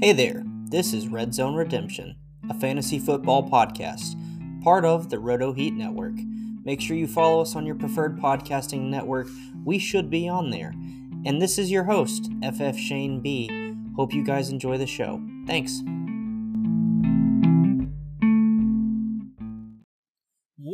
Hey there, this is Red Zone Redemption, a fantasy football podcast, part of the Roto Heat Network. Make sure you follow us on your preferred podcasting network. We should be on there. And this is your host, FF Shane B. Hope you guys enjoy the show. Thanks.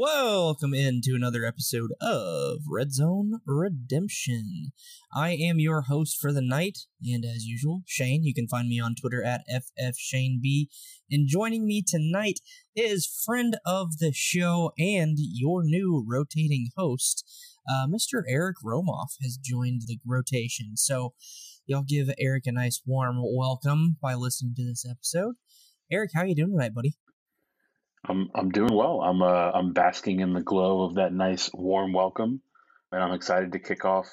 Welcome into another episode of Red Zone Redemption. I am your host for the night, and as usual, Shane. You can find me on Twitter at FFShaneB. And joining me tonight is friend of the show and your new rotating host, uh, Mr. Eric Romoff has joined the rotation. So, y'all give Eric a nice warm welcome by listening to this episode. Eric, how you doing tonight, buddy? I'm I'm doing well. I'm uh I'm basking in the glow of that nice warm welcome, and I'm excited to kick off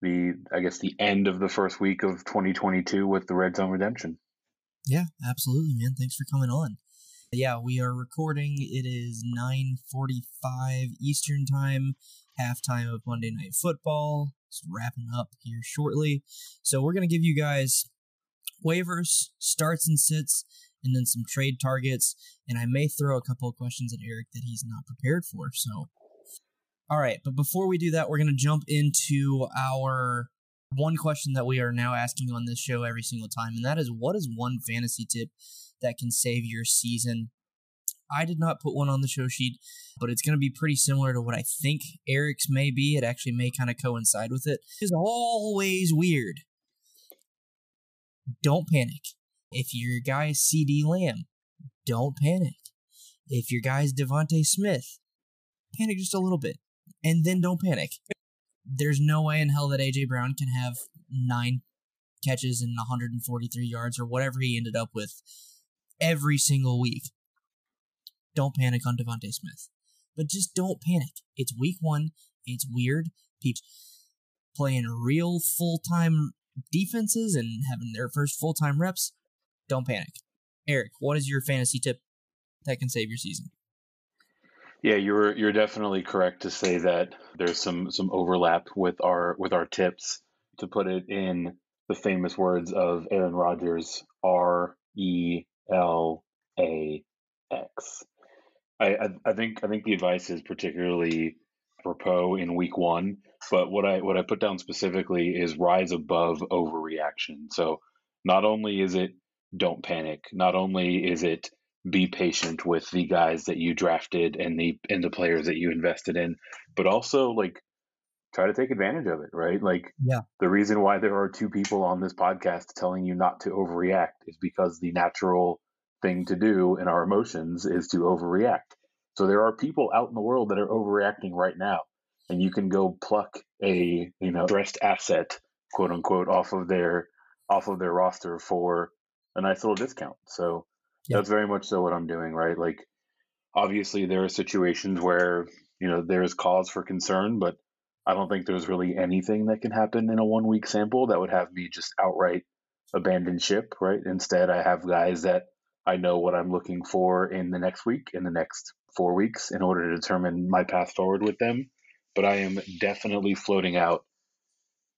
the I guess the end of the first week of 2022 with the Red Zone Redemption. Yeah, absolutely, man. Thanks for coming on. Yeah, we are recording. It is 9:45 Eastern Time, halftime of Monday Night Football. It's wrapping up here shortly. So we're to give you guys waivers, starts and sits, and then some trade targets. And I may throw a couple of questions at Eric that he's not prepared for. So, all right. But before we do that, we're going to jump into our one question that we are now asking on this show every single time. And that is what is one fantasy tip that can save your season? I did not put one on the show sheet, but it's going to be pretty similar to what I think Eric's may be. It actually may kind of coincide with it. It's always weird. Don't panic. If your guy is CeeDee Lamb, don't panic. If your guy is DeVonta Smith, panic just a little bit, and then don't panic. There's no way in hell that AJ Brown can have nine catches and 143 yards or whatever he ended up with every single week. Don't panic on DeVonta Smith, but just don't panic. It's week one. It's weird. People playing real full time defenses and having their first full time reps. Don't panic. Eric, what is your fantasy tip that can save your season? Yeah, you're you're definitely correct to say that there's some some overlap with our with our tips. To put it in the famous words of Aaron Rodgers, R E L A X. I, I I think I think the advice is particularly apropos in week one. But what I what I put down specifically is rise above overreaction. So not only is it don't panic. Not only is it be patient with the guys that you drafted and the and the players that you invested in, but also like try to take advantage of it, right? Like yeah. the reason why there are two people on this podcast telling you not to overreact is because the natural thing to do in our emotions is to overreact. So there are people out in the world that are overreacting right now. And you can go pluck a, you know, dressed asset, quote unquote, off of their off of their roster for a nice little discount. So yeah. that's very much so what I'm doing, right? Like, obviously, there are situations where, you know, there's cause for concern, but I don't think there's really anything that can happen in a one week sample that would have me just outright abandon ship, right? Instead, I have guys that I know what I'm looking for in the next week, in the next four weeks, in order to determine my path forward with them. But I am definitely floating out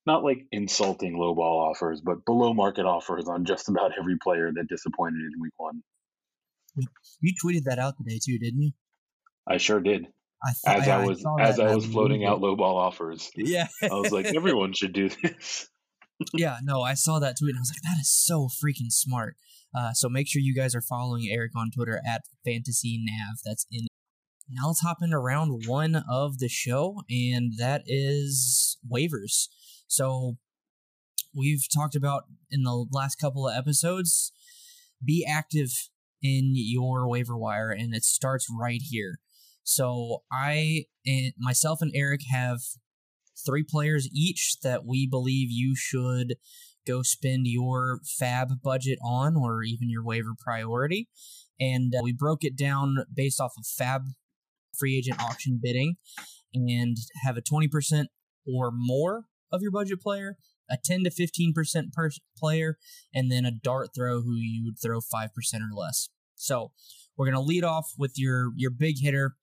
not like insulting lowball offers, but below market offers on just about every player that disappointed in week one. You tweeted that out today too, didn't you? I sure did. I th- as I, I was as I was floating out lowball offers. Yeah, I was like, everyone should do this. yeah, no, I saw that tweet and I was like, that is so freaking smart. Uh, so make sure you guys are following Eric on Twitter at Fantasy Nav. That's in. Now let's hop into round one of the show, and that is waivers. So we've talked about in the last couple of episodes be active in your waiver wire and it starts right here. So I and myself and Eric have three players each that we believe you should go spend your FAAB budget on or even your waiver priority. And uh, we broke it down based off of FAAB free agent auction bidding and have a 20% or more of your budget player, a 10 to 15% per player, and then a dart throw who you would throw 5% or less. So we're going to lead off with your, your big hitter.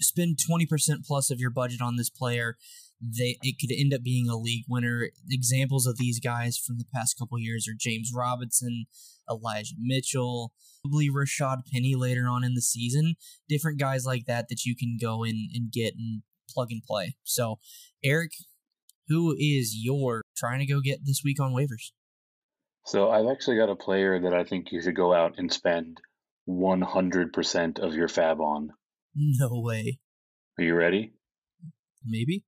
Spend 20% plus of your budget on this player. they it could end up being a league winner. Examples of these guys from the past couple years are James Robinson, Elijah Mitchell, probably Rashaad Penny later on in the season. Different guys like that that you can go in and get and plug and play. So, Eric, who is your trying to go get this week on waivers? So I've actually got a player that I think you should go out and spend 100% of your FAAB on. No way. Are you ready? Maybe.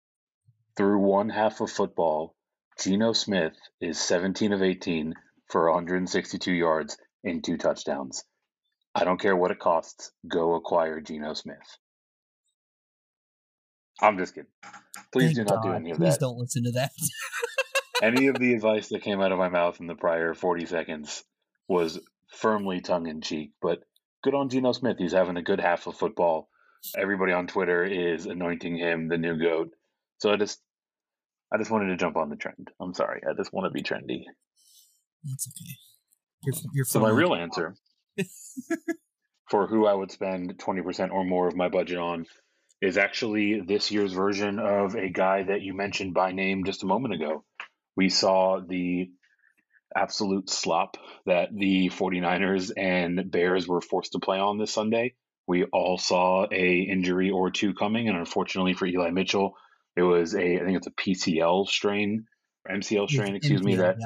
Through one half of football, Geno Smith is 17 of 18 for 162 yards and two touchdowns. I don't care what it costs. Go acquire Geno Smith. I'm just kidding. Please Thank do not God. do any of Please that. Please don't listen to that. any of the advice that came out of my mouth in the prior 40 seconds was firmly tongue in cheek, but good on Geno Smith. He's having a good half of football. Everybody on Twitter is anointing him the new goat. So I just I just wanted to jump on the trend. I'm sorry. I just want to be trendy. That's okay. You're, you're So my real answer for who I would spend 20% or more of my budget on is actually this year's version of a guy that you mentioned by name just a moment ago. We saw the absolute slop that the 49ers and Bears were forced to play on this Sunday. We all saw a injury or two coming, and unfortunately for Eli Mitchell, it was a I think it's a PCL strain, MCL strain, excuse me, that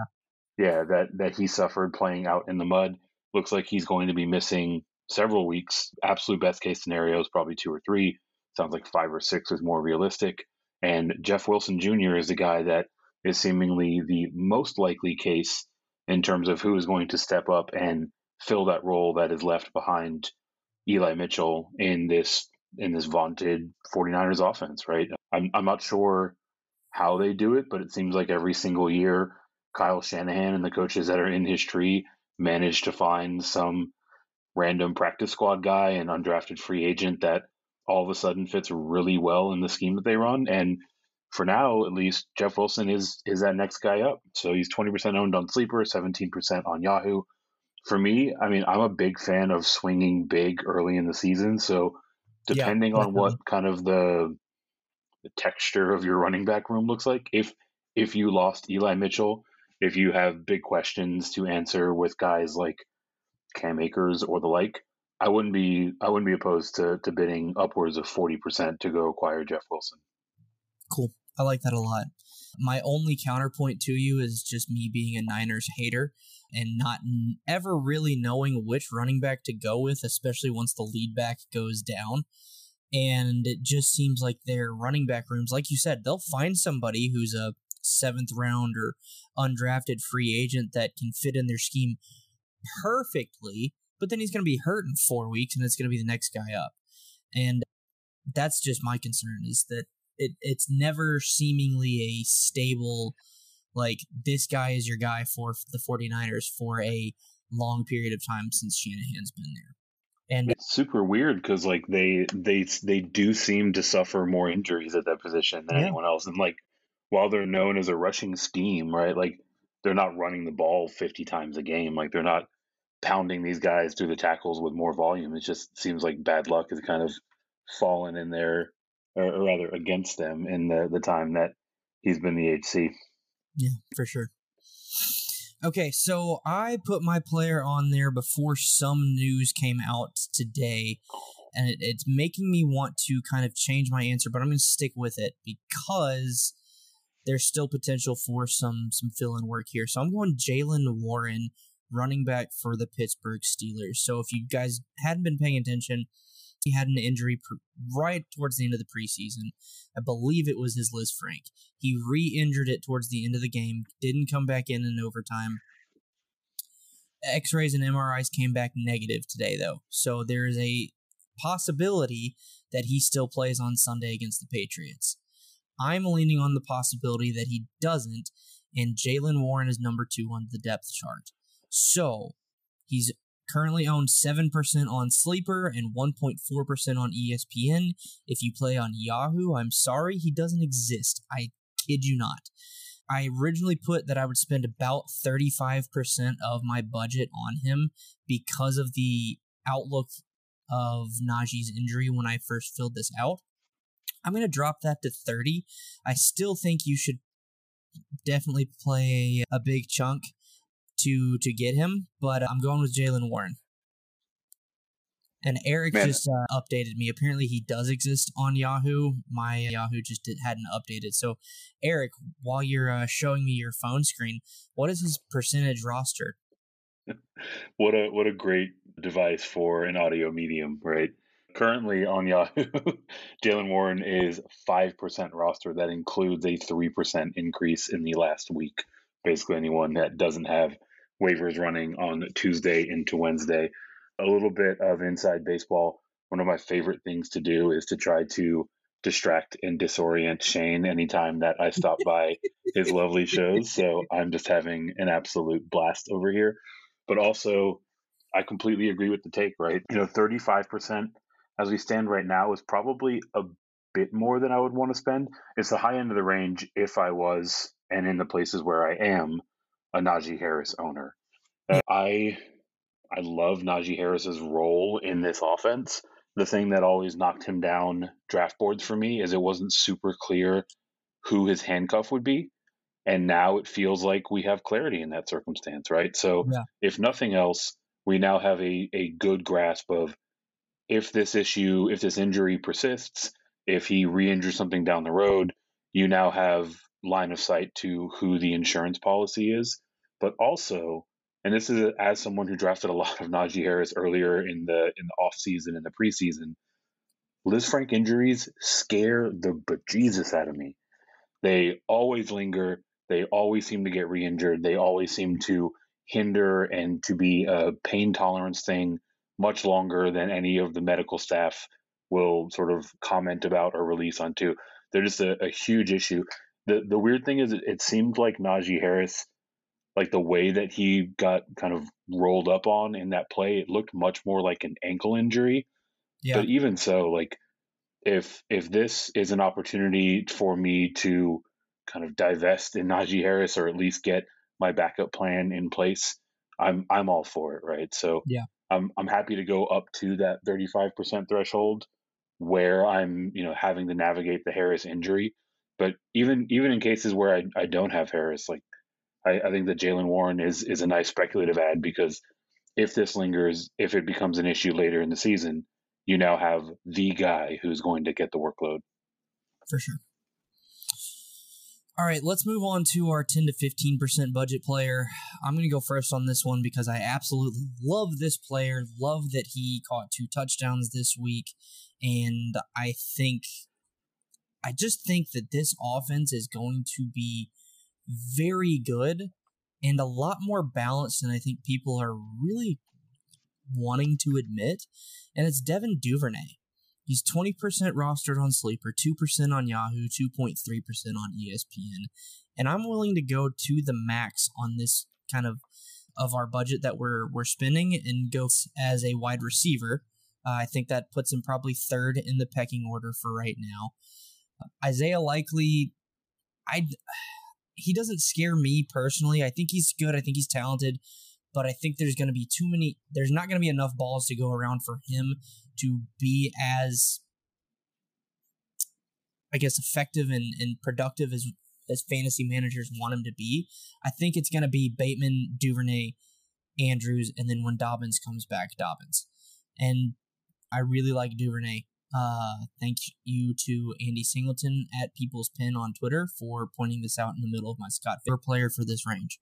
yeah. yeah, that that he suffered playing out in the mud. Looks like he's going to be missing several weeks. Absolute best case scenario is probably two or three. Sounds like five or six is more realistic. And Jeff Wilson Jr. is the guy that is seemingly the most likely case in terms of who is going to step up and fill that role that is left behind Eli Mitchell in this in this vaunted 49ers offense, right? I'm I'm not sure how they do it, but it seems like every single year Kyle Shanahan and the coaches that are in his tree manage to find some random practice squad guy and undrafted free agent that all of a sudden fits really well in the scheme that they run. And for now, at least, Jeff Wilson is is that next guy up. So he's twenty percent owned on Sleeper, seventeen percent on Yahoo. For me, I mean, I'm a big fan of swinging big early in the season. So Yeah, depending on what kind of the the texture of your running back room looks like, if if you lost Eli Mitchell, if you have big questions to answer with guys like Cam Akers or the like, I wouldn't be I wouldn't be opposed to to bidding upwards of forty percent to go acquire Jeff Wilson. Cool. I like that a lot. My only counterpoint to you is just me being a Niners hater and not ever really knowing which running back to go with, especially once the lead back goes down. And it just seems like their running back rooms, like you said, they'll find somebody who's a seventh round or undrafted free agent that can fit in their scheme perfectly, but then he's going to be hurt in four weeks and it's going to be the next guy up. And that's just my concern is that it, it's never seemingly a stable like this guy is your guy for the 49ers for a long period of time since Shanahan's been there. And It's super weird because like they they they do seem to suffer more injuries at that position than Yeah. anyone else, and like while they're known as a rushing scheme, right? Like they're not running the ball fifty times a game. Like they're not pounding these guys through the tackles with more volume. It just seems like bad luck has kind of fallen in there, or, or rather against them in the the time that he's been the HC. Yeah, for sure. Okay, so I put my player on there before some news came out today, and it, it's making me want to kind of change my answer, but I'm going to stick with it because there's still potential for some some fill in work here. So I'm going Jaylen Warren, running back for the Pittsburgh Steelers. So if you guys hadn't been paying attention, he had an injury right towards the end of the preseason. I believe it was his Lisfranc. He re-injured it towards the end of the game. Didn't come back in in overtime. X-rays and MRIs came back negative today, though. So there is a possibility that he still plays on Sunday against the Patriots. I'm leaning on the possibility that he doesn't, and Jaylen Warren is number two on the depth chart. So he's currently owned 7% on Sleeper and 1.4% on ESPN. If you play on Yahoo, I'm sorry, he doesn't exist. I kid you not. I originally put that I would spend about 35% of my budget on him because of the outlook of Najee's injury when I first filled this out. I'm going to drop that to 30. I still think you should definitely play a big chunk to to get him, but I'm going with Jaylen Warren. And Eric Man. just uh, updated me. Apparently, he does exist on Yahoo. My Yahoo just did, hadn't updated. So, Eric, while you're uh, showing me your phone screen, what is his percentage roster? what a what a great device for an audio medium, right? Currently on Yahoo, Jaylen Warren is five percent roster. That includes a three percent increase in the last week. Basically, anyone that doesn't have waivers running on Tuesday into Wednesday a little bit of inside baseball. One of my favorite things to do is to try to distract and disorient Shane anytime that I stop by his lovely shows. So I'm just having an absolute blast over here. But also, I completely agree with the take, right? You know, 35% as we stand right now is probably a bit more than I would want to spend. It's the high end of the range if I was, and in the places where I am, a Najee Harris owner. Uh, I I love Najee Harris's role in this offense. The thing that always knocked him down draft boards for me is it wasn't super clear who his handcuff would be. And now it feels like we have clarity in that circumstance, right? So, yeah. if nothing else, we now have a, a good grasp of if this issue, if this injury persists, if he re injures something down the road, you now have line of sight to who the insurance policy is. But also, and this is as someone who drafted a lot of Najee Harris earlier in the in the off season and the preseason. Lisfranc injuries scare the bejesus out of me. They always linger. They always seem to get re-injured. They always seem to hinder and to be a pain tolerance thing much longer than any of the medical staff will sort of comment about or release onto. They're just a, a huge issue. The the weird thing is, it, it seemed like Najee Harris like the way that he got kind of rolled up on in that play, it looked much more like an ankle injury. Yeah. But even so, like if if this is an opportunity for me to kind of divest in Najee Harris or at least get my backup plan in place, I'm I'm all for it, right? So yeah, I'm I'm happy to go up to that 35% threshold where I'm, you know, having to navigate the Harris injury. But even even in cases where I, I don't have Harris, like I, I think that Jaylen Warren is is a nice speculative ad because if this lingers, if it becomes an issue later in the season, you now have the guy who's going to get the workload. For sure. All right, let's move on to our 10 to 15% budget player. I'm going to go first on this one because I absolutely love this player. Love that he caught two touchdowns this week. And I think, I just think that this offense is going to be very good and a lot more balanced than I think people are really wanting to admit. And it's Devin Duvernay. He's 20% rostered on Sleeper, 2% on Yahoo, 2.3% on ESPN. And I'm willing to go to the max on this kind of of our budget that we're we're spending and go as a wide receiver. Uh, I think that puts him probably third in the pecking order for right now. Isaiah Likely, I he doesn't scare me personally. I think he's good. I think he's talented, but I think there's going to be too many. There's not going to be enough balls to go around for him to be as, I guess, effective and, and productive as as fantasy managers want him to be. I think it's going to be Bateman, Duvernay, Andrews, and then when Dobbins comes back, Dobbins. And I really like Duvernay. Uh, thank you to Andy Singleton at People's Pin on Twitter for pointing this out in the middle of my Scott Fair player for this range.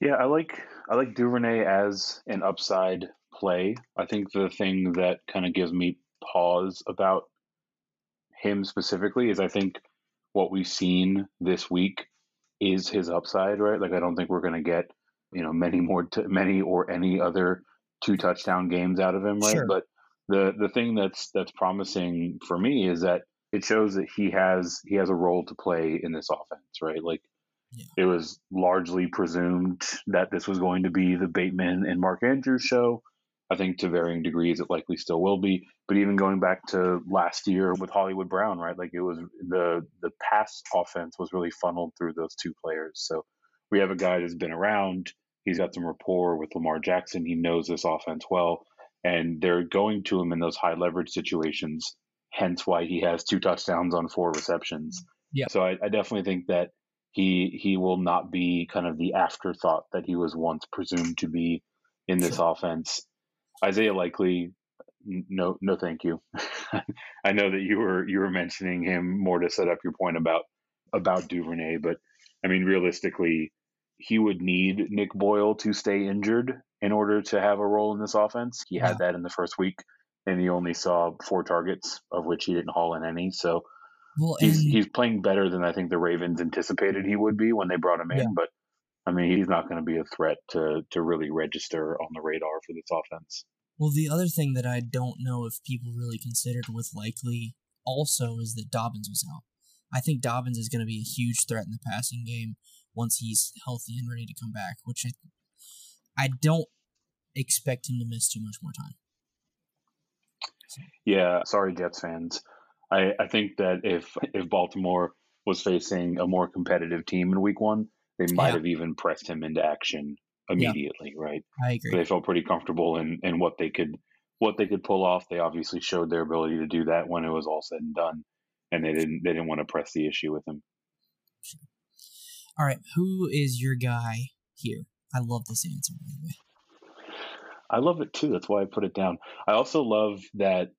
Yeah, I like I like Duvernay as an upside play. I think the thing that kind of gives me pause about him specifically is I think what we've seen this week is his upside, right? Like I don't think we're going to get you know many more t- many or any other two touchdown games out of him, right? Sure. But the the thing that's that's promising for me is that it shows that he has he has a role to play in this offense, right? Like yeah. it was largely presumed that this was going to be the Bateman and Mark Andrews show. I think to varying degrees it likely still will be. But even going back to last year with Hollywood Brown, right? Like it was the the pass offense was really funneled through those two players. So we have a guy that's been around. He's got some rapport with Lamar Jackson. He knows this offense well and they're going to him in those high leverage situations hence why he has two touchdowns on four receptions. Yeah. So I, I definitely think that he he will not be kind of the afterthought that he was once presumed to be in this Sure. offense. Isaiah Likely, no, no, thank you. I know that you were you were mentioning him more to set up your point about about Duvernay, but I mean realistically, he would need Nick Boyle to stay injured in order to have a role in this offense. He Yeah. had that in the first week, and he only saw four targets, of which he didn't haul in any. So Well, and he's he's playing better than I think the Ravens anticipated he would be when they brought him in. Yeah. But I mean, he's not going to be a threat to to really register on the radar for this offense. well, the other thing that I don't know if people really considered with likely also is that Dobbins was out. I think Dobbins is going to be a huge threat in the passing game once he's healthy and ready to come back, which I I don't expect him to miss too much more time. Yeah, sorry, Jets fans. I, I think that if if Baltimore was facing a more competitive team in Week One, they might Yeah. have even pressed him into action immediately, right? I agree. They felt pretty comfortable in, in what they could what they could pull off. They obviously showed their ability to do that when it was all said and done, and they didn't they didn't want to press the issue with him. All right, who is your guy here? I love this answer, by the way. I love it too. That's why I put it down. I also love that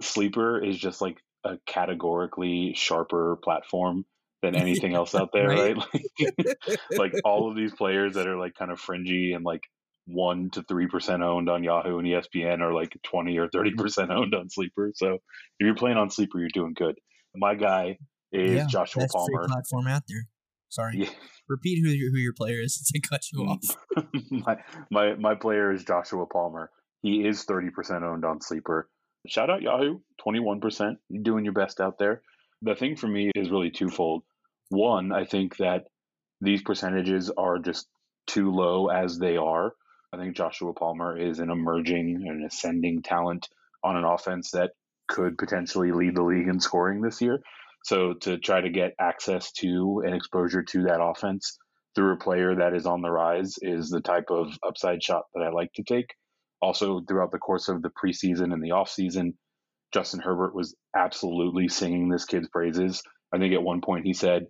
Sleeper is just like a categorically sharper platform than anything else out there, Right. right? Like, like all of these players that are like kind of fringy and like one to three percent owned on Yahoo and ESPN are like twenty or thirty percent owned on Sleeper. So if you're playing on Sleeper, you're doing good. My guy is yeah, Joshua Palmer. platform out there. Sorry, Yeah. repeat who your, who your player is since I cut you off. my my my player is Joshua Palmer. He is thirty percent owned on Sleeper. Shout out Yahoo, twenty one percent. You're doing your best out there. The thing for me is really twofold. One, I think that these percentages are just too low as they are. I think Joshua Palmer is an emerging and ascending talent on an offense that could potentially lead the league in scoring this year. So to try to get access to and exposure to that offense through a player that is on the rise is the type of upside shot that I like to take. Also, throughout the course of the preseason and the offseason, Justin Herbert was absolutely singing this kid's praises. I think at one point he said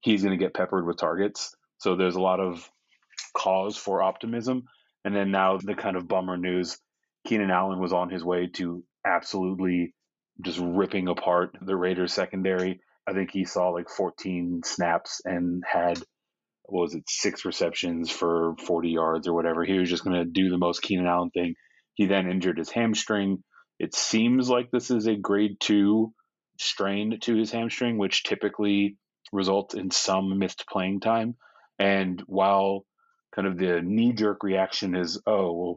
he's going to get peppered with targets. So there's a lot of cause for optimism. And then now the kind of bummer news Keenan Allen was on his way to absolutely just ripping apart the Raiders secondary. I think he saw like 14 snaps and had what was it, six receptions for 40 yards or whatever. He was just going to do the most Keenan Allen thing. He then injured his hamstring. It seems like this is a grade two strain to his hamstring, which typically results in some missed playing time. And while kind of the knee jerk reaction is, oh, well,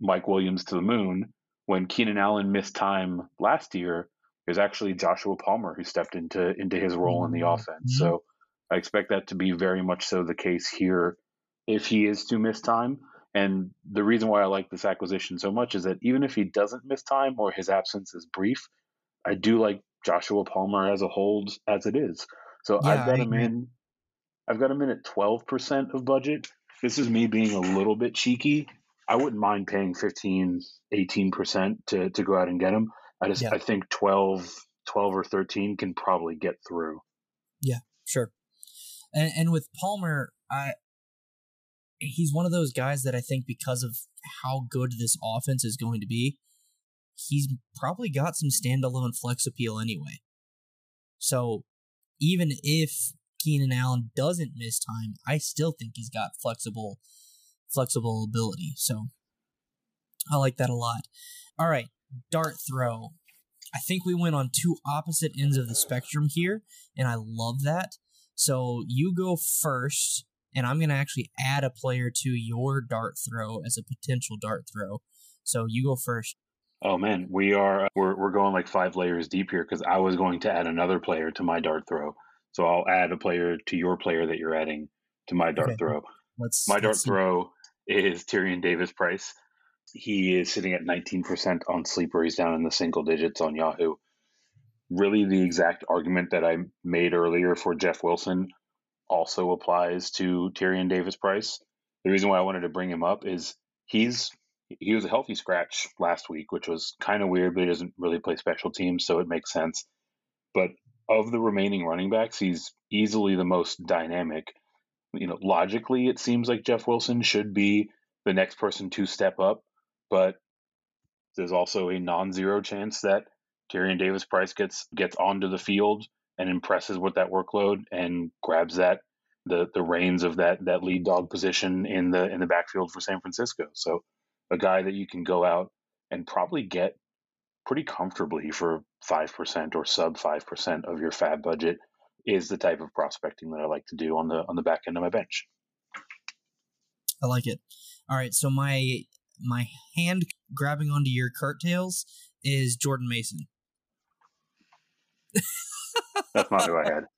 Mike Williams to the moon, when Keenan Allen missed time last year, it was actually Joshua Palmer who stepped into into his role in the Mhm. offense. So I expect that to be very much so the case here if he is to miss time. And the reason why I like this acquisition so much is that even if he doesn't miss time or his absence is brief, I do like Joshua Palmer as a hold as it is. So Yeah, I've got him in I've got him in at twelve percent of budget. This is me being a little bit cheeky. I wouldn't mind paying 15, 18% to, to go out and get him. I just Yeah. I think 12, 12 or 13 can probably get through. Yeah, sure. And and with Palmer, I he's one of those guys that I think because of how good this offense is going to be, he's probably got some standalone flex appeal anyway. So even if Keenan Allen doesn't miss time, I still think he's got flexible flexible ability. So I like that a lot. All right, dart throw. I think we went on two opposite ends of the spectrum here, and I love that. So you go first, and I'm going to actually add a player to your dart throw as a potential dart throw. So you go first. Oh man, we are uh, we're we're going like five layers deep here because I was going to add another player to my dart throw. So I'll add a player to your player that you're adding to my dart Okay. throw. Let's My dart let's see. throw is Tyrion Davis Price. He is sitting at 19% on sleeper. He's down in the single digits on Yahoo. Really, the exact argument that I made earlier for Jeff Wilson also applies to Tyrion Davis Price. The reason why I wanted to bring him up is he's he was a healthy scratch last week, which was kind of weird, but he doesn't really play special teams, so it makes sense. But of the remaining running backs, he's easily the most dynamic. You know, logically, it seems like Jeff Wilson should be the next person to step up, but there's also a non-zero chance that Tyrion Davis Price gets gets onto the field and impresses with that workload and grabs that the the reins of that that lead dog position in the in the backfield for San Francisco. So a guy that you can go out and probably get pretty comfortably for 5% or sub 5% of your FAAB budget is the type of prospecting that I like to do on the on the back end of my bench. I like it. All right, so my my hand grabbing onto your curtails is Jordan Mason. That's not who I had.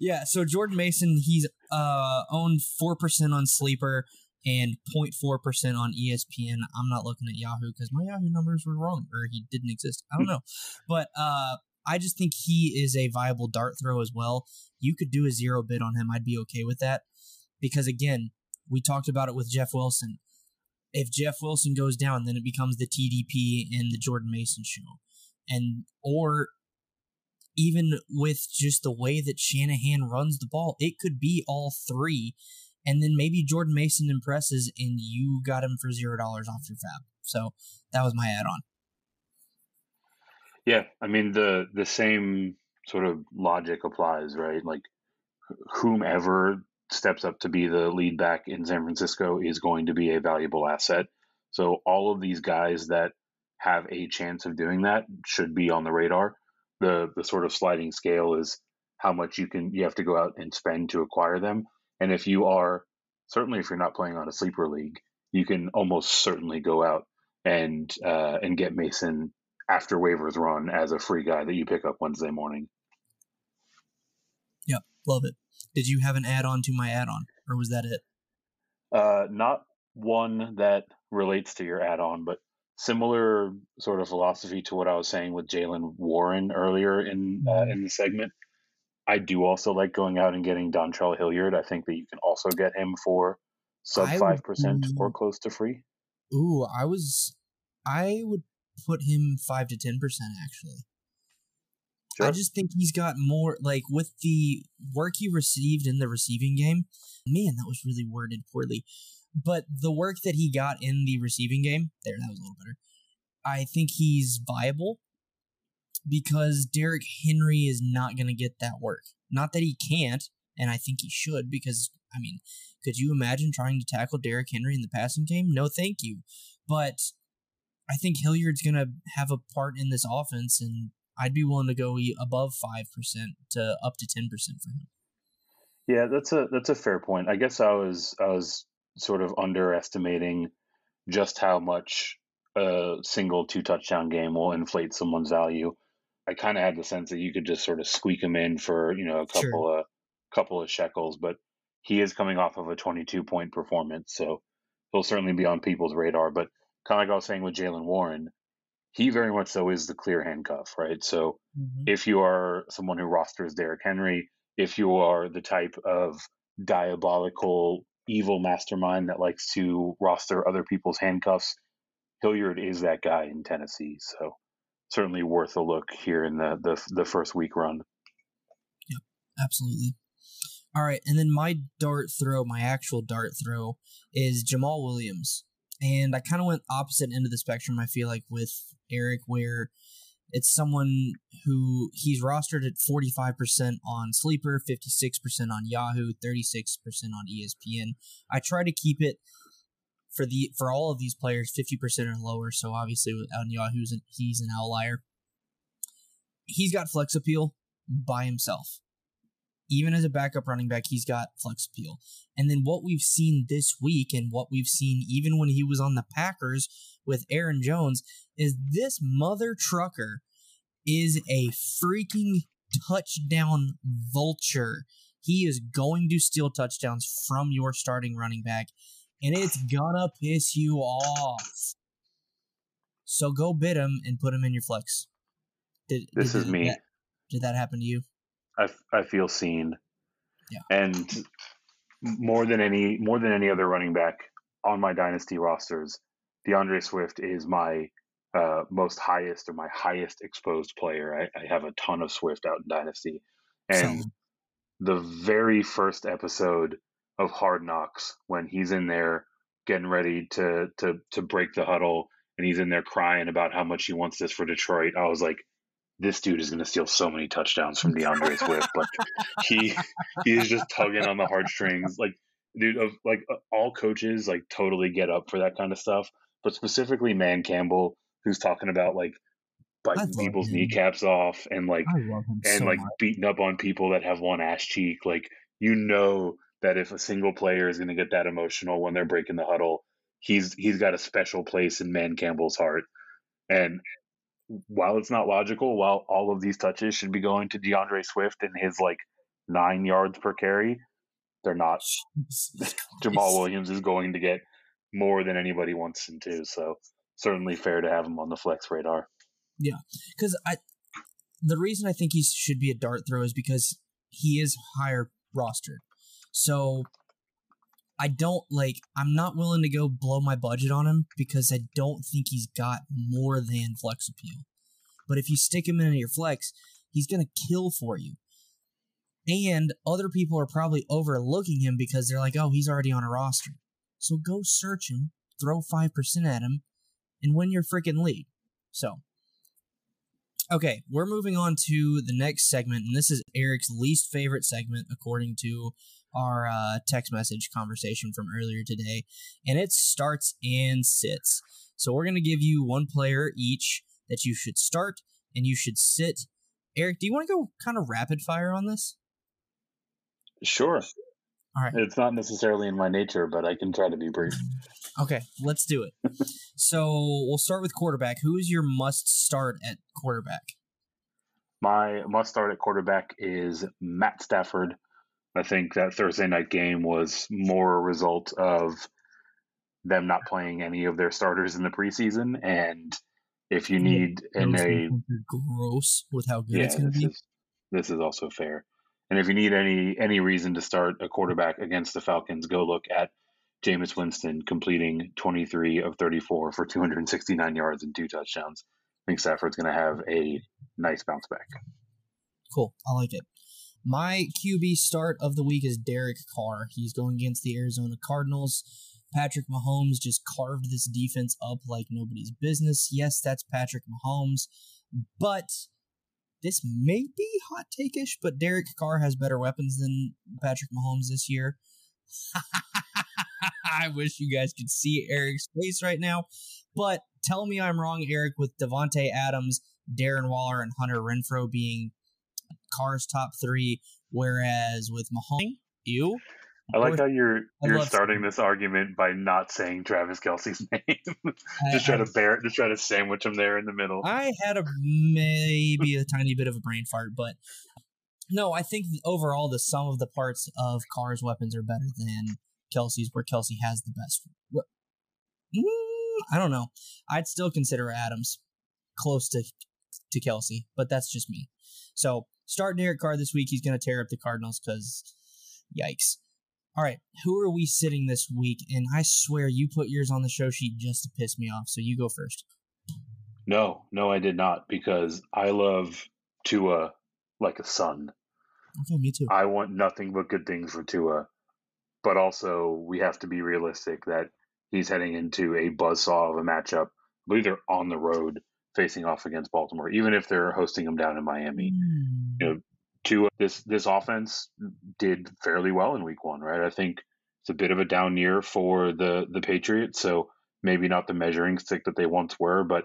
Yeah, so Jordan Mason, he's uh owned four percent on Sleeper and 0.4 percent on ESPN. I'm not looking at Yahoo because my Yahoo numbers were wrong or he didn't exist. I don't know, but uh, I just think he is a viable dart throw as well. You could do a zero bid on him. I'd be okay with that because again, we talked about it with Jeff Wilson. If Jeff Wilson goes down, then it becomes the TDP and the Jordan Mason show, and or even with just the way that Shanahan runs the ball, it could be all three. And then maybe Jordan Mason impresses and you got him for zero dollars off your FAAB. So that was my add on. Yeah, I mean the the same sort of logic applies, right? Like whomever steps up to be the lead back in San Francisco is going to be a valuable asset. So all of these guys that have a chance of doing that should be on the radar the the sort of sliding scale is how much you can you have to go out and spend to acquire them. And if you are certainly if you're not playing on a sleeper league, you can almost certainly go out and uh, and get Mason after waivers run as a free guy that you pick up Wednesday morning. Yep, love it. Did you have an add on to my add on, or was that it? Uh, not one that relates to your add on, but similar sort of philosophy to what I was saying with Jaylen Warren earlier in uh, mm-hmm. in the segment. I do also like going out and getting Dontrell Hilliard. I think that you can also get him for sub five percent or close to free. Ooh, I was, I would put him five to ten percent actually. Sure. I just think he's got more like with the work he received in the receiving game. Man, that was really worded poorly. But the work that he got in the receiving game, there, that was a little better. I think he's viable because Derrick Henry is not going to get that work. Not that he can't, and I think he should, because, I mean, could you imagine trying to tackle Derrick Henry in the passing game? No, thank you. But I think Hilliard's going to have a part in this offense, and I'd be willing to go above 5% to up to 10% for him. Yeah, that's a that's a fair point. I guess I was I was sort of underestimating just how much a single two touchdown game will inflate someone's value. I kind of had the sense that you could just sort of squeak him in for you know a couple sure. of couple of shekels, but he is coming off of a 22 point performance, so he'll certainly be on people's radar. But kind of like I was saying with Jaylen Warren, he very much so is the clear handcuff, right? So mm-hmm. if you are someone who rosters Derrick Henry, if you are the type of diabolical evil mastermind that likes to roster other people's handcuffs. Hilliard is that guy in Tennessee, so certainly worth a look here in the the, the first week run. Yep, absolutely. All right, and then my dart throw, my actual dart throw, is Jamaal Williams, and I kind of went opposite end of the spectrum. I feel like with Eric, where it's someone who he's rostered at 45% on Sleeper, 56% on Yahoo, 36% on ESPN. I try to keep it for the for all of these players 50% or lower, so obviously on Yahoo he's an outlier. He's got flex appeal by himself. Even as a backup running back, he's got flex appeal. And then what we've seen this week and what we've seen even when he was on the Packers with Aaron Jones is this mother trucker is a freaking touchdown vulture. He is going to steal touchdowns from your starting running back, and it's gonna piss you off. So go bid him and put him in your flex. Did, this did, is did me. That, did that happen to you? I, I feel seen. Yeah. And more than any more than any other running back on my dynasty rosters, D'Andre Swift is my uh, most highest or my highest exposed player. I, I, have a ton of Swift out in Dynasty, and so. the very first episode of Hard Knocks when he's in there getting ready to to to break the huddle and he's in there crying about how much he wants this for Detroit. I was like, this dude is going to steal so many touchdowns from D'Andre Swift. but he he is just tugging on the heartstrings. Like dude, of like uh, all coaches like totally get up for that kind of stuff, but specifically Dan Campbell, who's talking about like biting people's him. kneecaps off and like and so like much. beating up on people that have one ass cheek. Like you know that if a single player is going to get that emotional when they're breaking the huddle, he's he's got a special place in Dan Campbell's heart. And while it's not logical, while all of these touches should be going to D'Andre Swift and his like nine yards per carry, they're not. Jamaal Williams is going to get more than anybody wants him to. So certainly fair to have him on the flex radar. Yeah, because I the reason I think he should be a dart throw is because he is higher rostered. So I don't like I'm not willing to go blow my budget on him because I don't think he's got more than flex appeal. But if you stick him in your flex, he's gonna kill for you. And other people are probably overlooking him because they're like, oh, he's already on a roster. So go search him, throw 5% at him, and win your freaking league. So, okay, we're moving on to the next segment, and this is Eric's least favorite segment, according to our uh, text message conversation from earlier today, and it starts and sits. So we're going to give you one player each that you should start and you should sit. Eric, do you want to go kind of rapid fire on this? Sure. All right. It's not necessarily in my nature, but I can try to be brief. Okay, let's do it. so we'll start with quarterback. Who is your must start at quarterback? My must start at quarterback is Matt Stafford I think that Thursday night game was more a result of them not playing any of their starters in the preseason, and if you need in a gross with how good yeah, it's going to be, is, this is also fair. And if you need any any reason to start a quarterback against the Falcons, go look at Jameis Winston completing 23 of 34 for 269 yards and two touchdowns. I think Stafford's going to have a nice bounce back. Cool, I like it. My QB start of the week is Derek Carr. He's going against the Arizona Cardinals. Patrick Mahomes just carved this defense up like nobody's business. Yes, that's Patrick Mahomes, but this may be hot take-ish, but Derek Carr has better weapons than Patrick Mahomes this year. I wish you guys could see Eric's face right now. But tell me I'm wrong, Eric, with Davante Adams, Darren Waller, and Hunter Renfrow being Carr's top three, whereas with Mahomes, you. I like how you're you're starting this argument by not saying Travis Kelce's name. just try to bear just try to sandwich him there in the middle. I had a maybe a tiny bit of a brain fart, but no, I think overall the sum of the parts of Carr's weapons are better than Kelce's, where Kelce has the best. Mm, I don't know. I'd still consider Adams close to to Kelce, but that's just me. So start Derek Carr this week. He's going to tear up the Cardinals because, yikes. All right, who are we sitting this week? And I swear you put yours on the show sheet just to piss me off. So you go first. No, no, I did not because I love Tua like a son. Okay, me too. I want nothing but good things for Tua, but also we have to be realistic that he's heading into a buzzsaw of a matchup. I believe they're on the road facing off against Baltimore, even if they're hosting them down in Miami. Mm. You know, to this this offense did fairly well in Week One, right? I think it's a bit of a down year for the the Patriots, so maybe not the measuring stick that they once were, but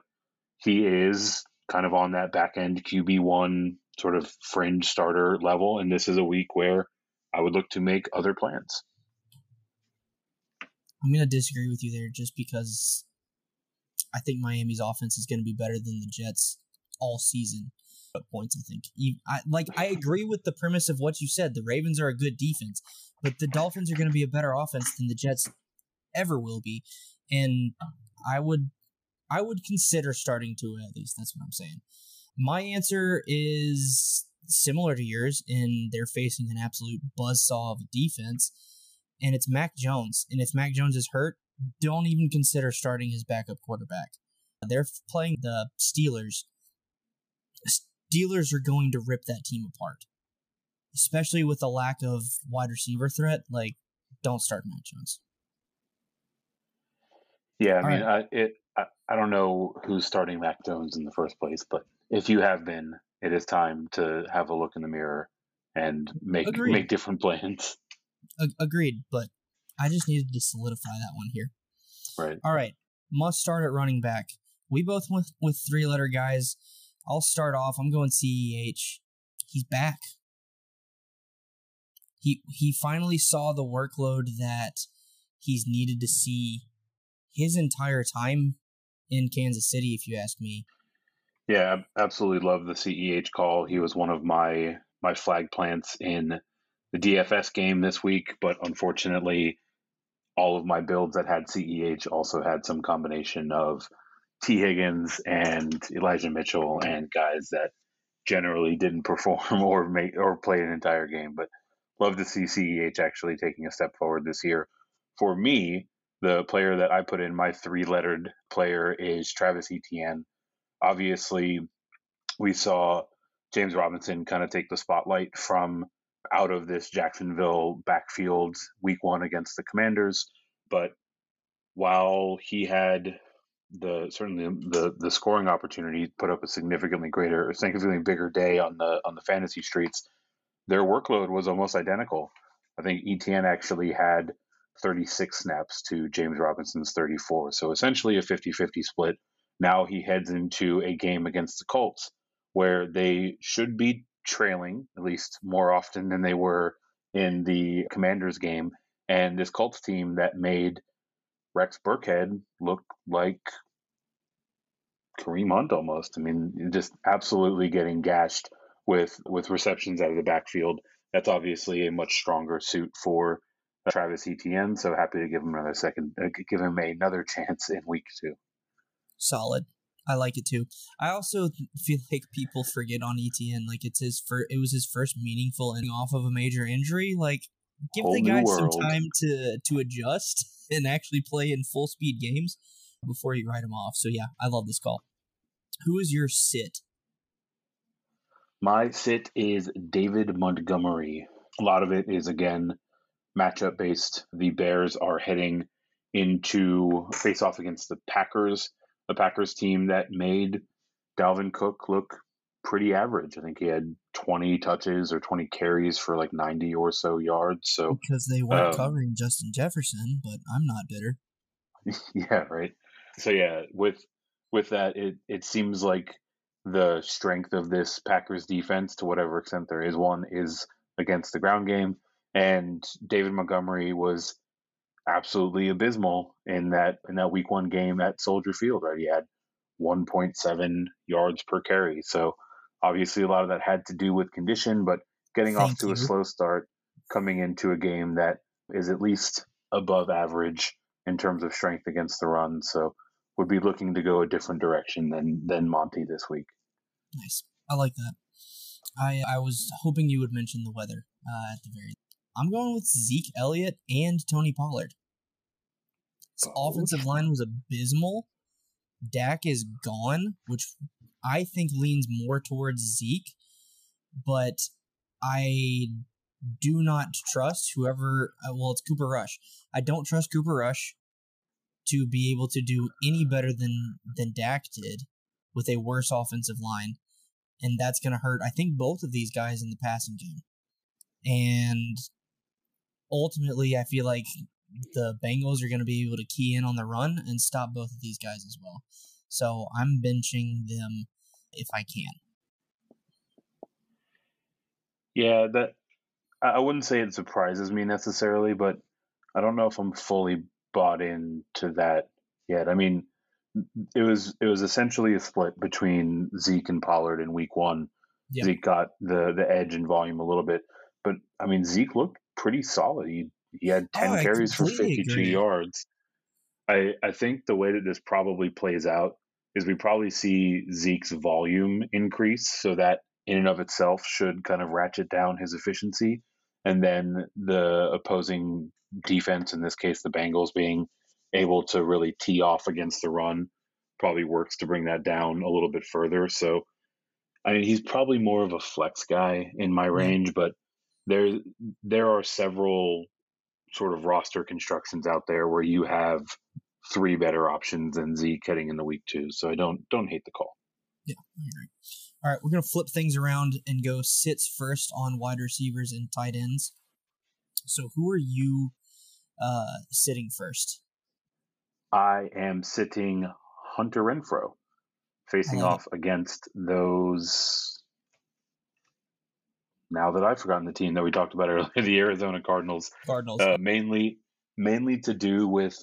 he is kind of on that back end QB one sort of fringe starter level, and this is a week where I would look to make other plans. I'm going to disagree with you there just because I think Miami's offense is going to be better than the Jets all season. Points, I think. I, like I agree with the premise of what you said. The Ravens are a good defense, but the Dolphins are going to be a better offense than the Jets ever will be, and I would I would consider starting to at least. That's what I'm saying. My answer is similar to yours in they're facing an absolute buzzsaw of a defense, and it's Mac Jones. And if Mac Jones is hurt, don't even consider starting his backup quarterback. They're playing the Steelers. Steelers are going to rip that team apart, especially with the lack of wide receiver threat. Like, don't start Mac Jones. Yeah, I mean, right. I, it. I, I don't know who's starting Mac Jones in the first place, but if you have been, it is time to have a look in the mirror and make Agreed. make different plans. Agreed, but I just needed to solidify that one here. Right. All right. Must start at running back. We both went with three letter guys. I'll start off. I'm going CEH. He's back. He he finally saw the workload that he's needed to see his entire time in Kansas City, if you ask me. Yeah, absolutely love the CEH call. He was one of my my flag plants in the DFS game this week, but unfortunately, all of my builds that had CEH also had some combination of Tee Higgins and Elijah Mitchell and guys that generally didn't perform or make or play an entire game. But love to see CEH actually taking a step forward this year. For me, the player that I put in my three lettered player is Travis Etienne. Obviously, we saw James Robinson kind of take the spotlight from out of this Jacksonville backfield week one against the Commanders. But while he had the certainly the the scoring opportunity put up a significantly greater, significantly bigger day on the on the fantasy streets, their workload was almost identical. I think Etienne actually had 36 snaps to James Robinson's 34. So essentially a 50 50 split. Now he heads into a game against the Colts where they should be trailing, at least more often than they were in the Commanders game. And this Colts team that made Rex Burkhead look like Kareem Hunt almost. I mean, just absolutely getting gashed with with receptions out of the backfield. That's obviously a much stronger suit for Travis Etienne. So happy to give him another second, uh, give him another chance in week two. Solid. I like it too. I also feel like people forget on ETN like it's his first. It was his first meaningful inning off of a major injury. Like, give Whole the guy some time to to adjust and actually play in full speed games before you write him off. So yeah, I love this call. Who is your sit? My sit is David Montgomery. A lot of it is again matchup based. The Bears are heading into face off against the Packers the Packers team that made Dalvin Cook look pretty average. I think he had 20 touches or 20 carries for like 90 or so yards. So because they weren't um, covering Justin Jefferson, but I'm not bitter. Yeah, right. So yeah, with with that, it it seems like the strength of this Packers defense, to whatever extent there is one, is against the ground game. And David Montgomery was absolutely abysmal in that in that week one game at Soldier Field. Right, he had 1.7 yards per carry. So obviously, a lot of that had to do with condition, but getting Thank off to you. a slow start, coming into a game that is at least above average in terms of strength against the run. So would be looking to go a different direction than than Monty this week. Nice, I like that. I I was hoping you would mention the weather uh, at the very. I'm going with Zeke Elliott and Tony Pollard. His offensive line was abysmal. Dak is gone, which I think leans more towards Zeke, but I do not trust whoever. Uh, well, it's Cooper Rush. I don't trust Cooper Rush to be able to do any better than than Dak did with a worse offensive line, and that's going to hurt. I think both of these guys in the passing game, and ultimately, I feel like the Bengals are going to be able to key in on the run and stop both of these guys as well. So I'm benching them if I can. Yeah, that I wouldn't say it surprises me necessarily, but I don't know if I'm fully bought into that yet. I mean, it was it was essentially a split between Zeke and Pollard in week one. Yep. Zeke got the the edge and volume a little bit, but I mean Zeke looked pretty solid. He he had 10 oh, carries for 52 agree. yards. I, I think the way that this probably plays out is we probably see Zeke's volume increase. So that in and of itself should kind of ratchet down his efficiency. And then the opposing defense, in this case, the Bengals being able to really tee off against the run probably works to bring that down a little bit further. So, I mean, he's probably more of a flex guy in my range, but there there are several sort of roster constructions out there where you have three better options than Zeke heading into week two. So I don't don't hate the call. Yeah, I agree. All right, we're gonna flip things around and go sits first on wide receivers and tight ends. So who are you uh, sitting first? I am sitting Hunter Renfrow, facing off against those. Now that I've forgotten the team that we talked about earlier, the Arizona Cardinals. Cardinals. Uh, mainly, mainly to do with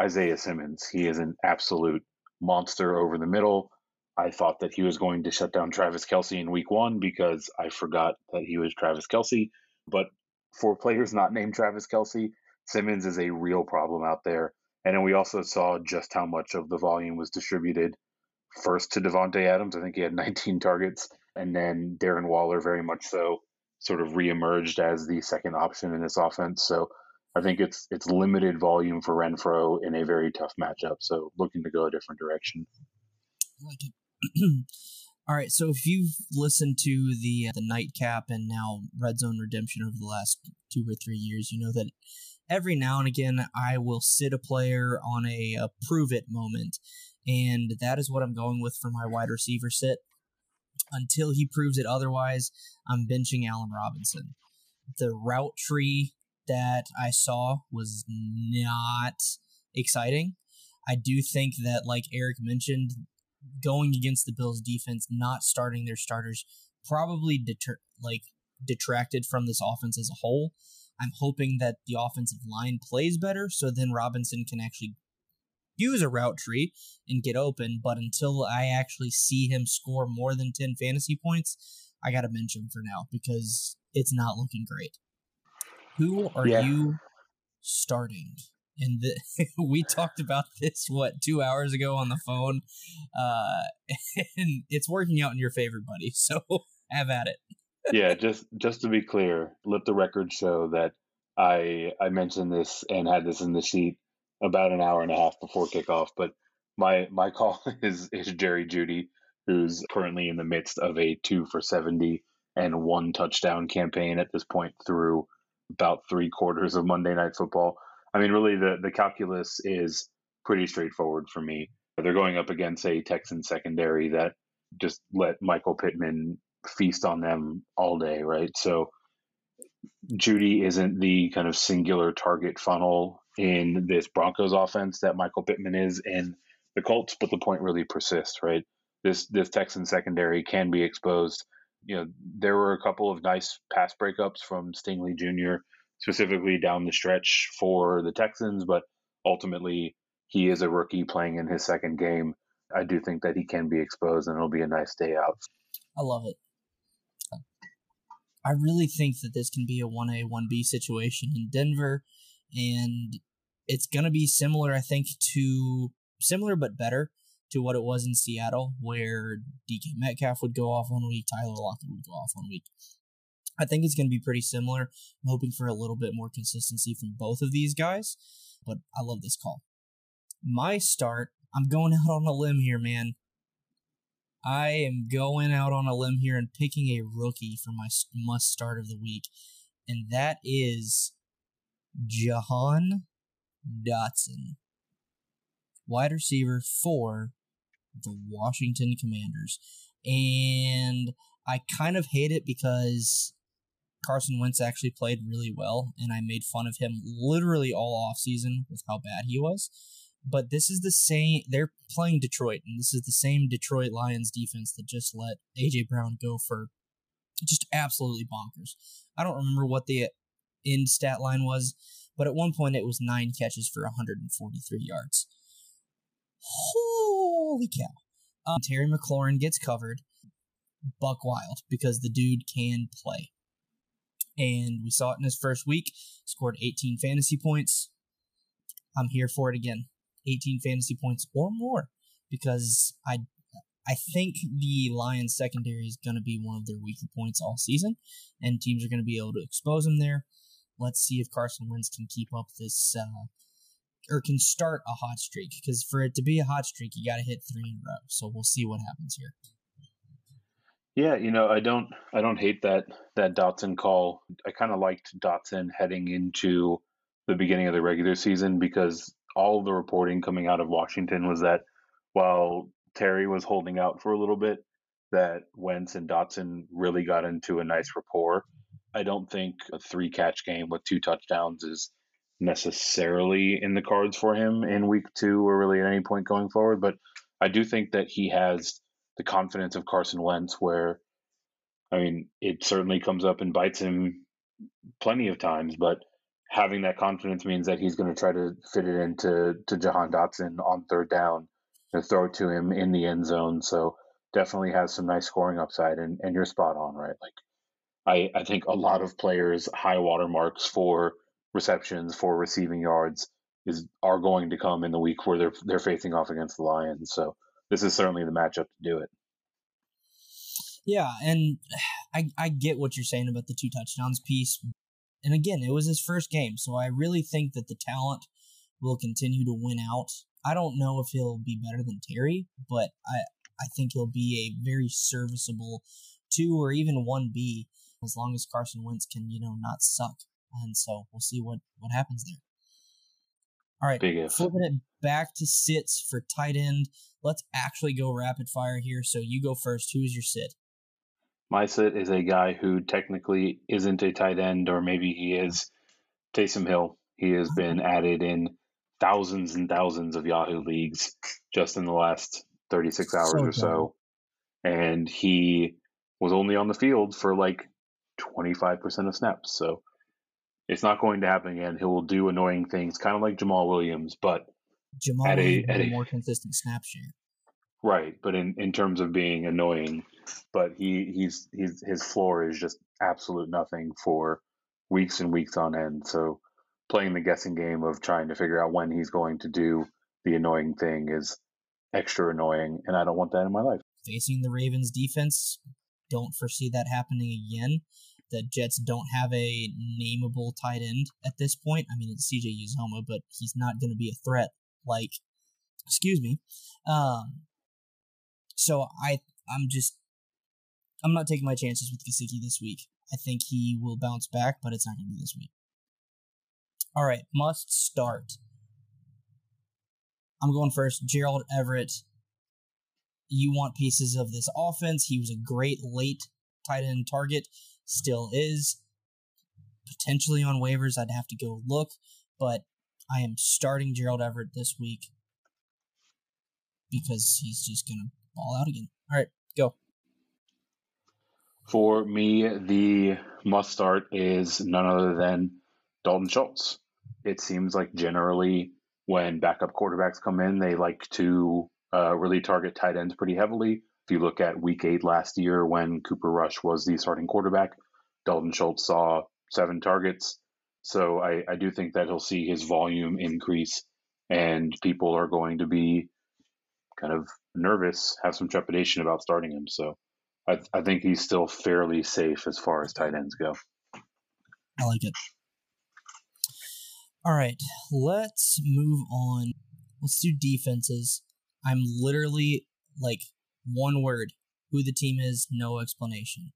Isaiah Simmons. He is an absolute monster over the middle. I thought that he was going to shut down Travis Kelce in week one because I forgot that he was Travis Kelce. But for players not named Travis Kelce, Simmons is a real problem out there. And then we also saw just how much of the volume was distributed first to Davante Adams. I think he had 19 targets. And then Darren Waller, very much so, sort of reemerged as the second option in this offense. So I think it's it's limited volume for Renfrow in a very tough matchup. So looking to go a different direction. I like it. All right, so if you've listened to the uh, the nightcap and now Red Zone Redemption over the last two or three years, you know that every now and again I will sit a player on a, a prove it moment, and that is what I'm going with for my wide receiver sit. Until he proves it otherwise, I'm benching Allen Robinson. The route tree that I saw was not exciting. I do think that, like Eric mentioned, going against the Bills defense, not starting their starters, probably deter like detracted from this offense as a whole. I'm hoping that the offensive line plays better, so then Robinson can actually use a route tree and get open. But until I actually see him score more than 10 fantasy points, I got to mention for now because it's not looking great. Who are yeah. you starting? And the, we talked about this what two hours ago on the phone, uh, and it's working out in your favor, buddy. So have at it. yeah, just just to be clear, let the record show that I I mentioned this and had this in the sheet about an hour and a half before kickoff. But my my call is is Jerry Jeudy, who's currently in the midst of a two for seventy and one touchdown campaign at this point through about three quarters of Monday Night Football. I mean, really, the the calculus is pretty straightforward for me. They're going up against a Texan secondary that just let Michael Pittman feast on them all day, right? So Jeudy isn't the kind of singular target funnel in this Broncos offense that Michael Pittman is in the Colts, but the point really persists, right? This this Texan secondary can be exposed you know, there were a couple of nice pass breakups from Stingley Jr., specifically down the stretch for the Texans, but ultimately he is a rookie playing in his second game. I do think that he can be exposed and it'll be a nice day out. I love it. I really think that this can be a 1A, 1B situation in Denver, and it's going to be similar, I think, to similar but better to what it was in Seattle, where DK Metcalf would go off one week, Tyler Lockett would go off one week. I think it's going to be pretty similar. I'm hoping for a little bit more consistency from both of these guys, but I love this call. My start, I'm going out on a limb here, man. I am going out on a limb here and picking a rookie for my must start of the week, and that is Jahan Dotson, wide receiver for the Washington Commanders. And I kind of hate it because Carson Wentz actually played really well, and I made fun of him literally all offseason with how bad he was. But this is the same, they're playing Detroit, and this is the same Detroit Lions defense that just let A.J. Brown go for just absolutely bonkers. I don't remember what the in stat line was, but at one point it was nine catches for 143 yards. Holy cow. Um, Terry McLaurin gets covered. Buck wild because the dude can play. And we saw it in his first week. Scored 18 fantasy points. I'm here for it again. 18 fantasy points or more because I I think the Lions secondary is going to be one of their weaker points all season, and teams are going to be able to expose them there. Let's see if Carson Wentz can keep up this uh, or can start a hot streak because for it to be a hot streak, you got to hit three in a row. So we'll see what happens here. Yeah, you know, I don't I don't hate that that Dotson call. I kind of liked Dotson heading into the beginning of the regular season because all of the reporting coming out of Washington was that while Terry was holding out for a little bit, that Wentz and Dotson really got into a nice rapport. I don't think a three catch game with two touchdowns is necessarily in the cards for him in week two or really at any point going forward, but I do think that he has the confidence of Carson Wentz, where, I mean, it certainly comes up and bites him plenty of times, but having that confidence means that he's going to try to fit it into to Jahan Dotson on third down and throw it to him in the end zone. So definitely has some nice scoring upside, and, and you're spot on, right? Like, I, I think a lot of players' high water marks for receptions, for receiving yards, is are going to come in the week where they're they're facing off against the Lions. So this is certainly the matchup to do it. Yeah, and I I get what you're saying about the two touchdowns piece. And again, it was his first game, so I really think that the talent will continue to win out. I don't know if he'll be better than Terry, but I I think he'll be a very serviceable two or even one B as long as Carson Wentz can, you know, not suck. And so we'll see what what happens there. All right, Big if. flipping it back to sits for tight end. Let's actually go rapid fire here. So you go first. Who is your sit? My sit is a guy who technically isn't a tight end, or maybe he is Taysom Hill. He has uh-huh. been added in thousands and thousands of Yahoo leagues just in the last 36 hours So or so. And he was only on the field for like 25% of snaps. So it's not going to happen again. He will do annoying things, kind of like Jamaal Williams, but Jamaal At a- at a- more consistent snap share. right. But in, in terms of being annoying, but he he's he's his floor is just absolute nothing for weeks and weeks on end. So playing the guessing game of trying to figure out when he's going to do the annoying thing is extra annoying, and I don't want that in my life. Facing the Ravens defense, don't foresee that happening again. The Jets don't have a nameable tight end at this point. I mean, it's CJ Uzomah, but he's not going to be a threat like, excuse me. Um, so I, I'm just, I'm not taking my chances with Gesicki this week. I think he will bounce back, but it's not going to be this week. All right, must start. I'm going first. Gerald Everett. You want pieces of this offense. He was a great late tight end target, still is. Potentially on waivers, I'd have to go look, but I am starting Gerald Everett this week because he's just going to ball out again. All right, go. For me, the must start is none other than Dalton Schultz. It seems like generally when backup quarterbacks come in, they like to uh, really target tight ends pretty heavily. If you look at week eight last year when Cooper Rush was the starting quarterback, Dalton Schultz saw seven targets. So I, I do think that he'll see his volume increase and people are going to be kind of nervous, have some trepidation about starting him. So I, I think he's still fairly safe as far as tight ends go. I like it. All right, let's move on. Let's do defenses. I'm literally like one word who the team is, no explanation.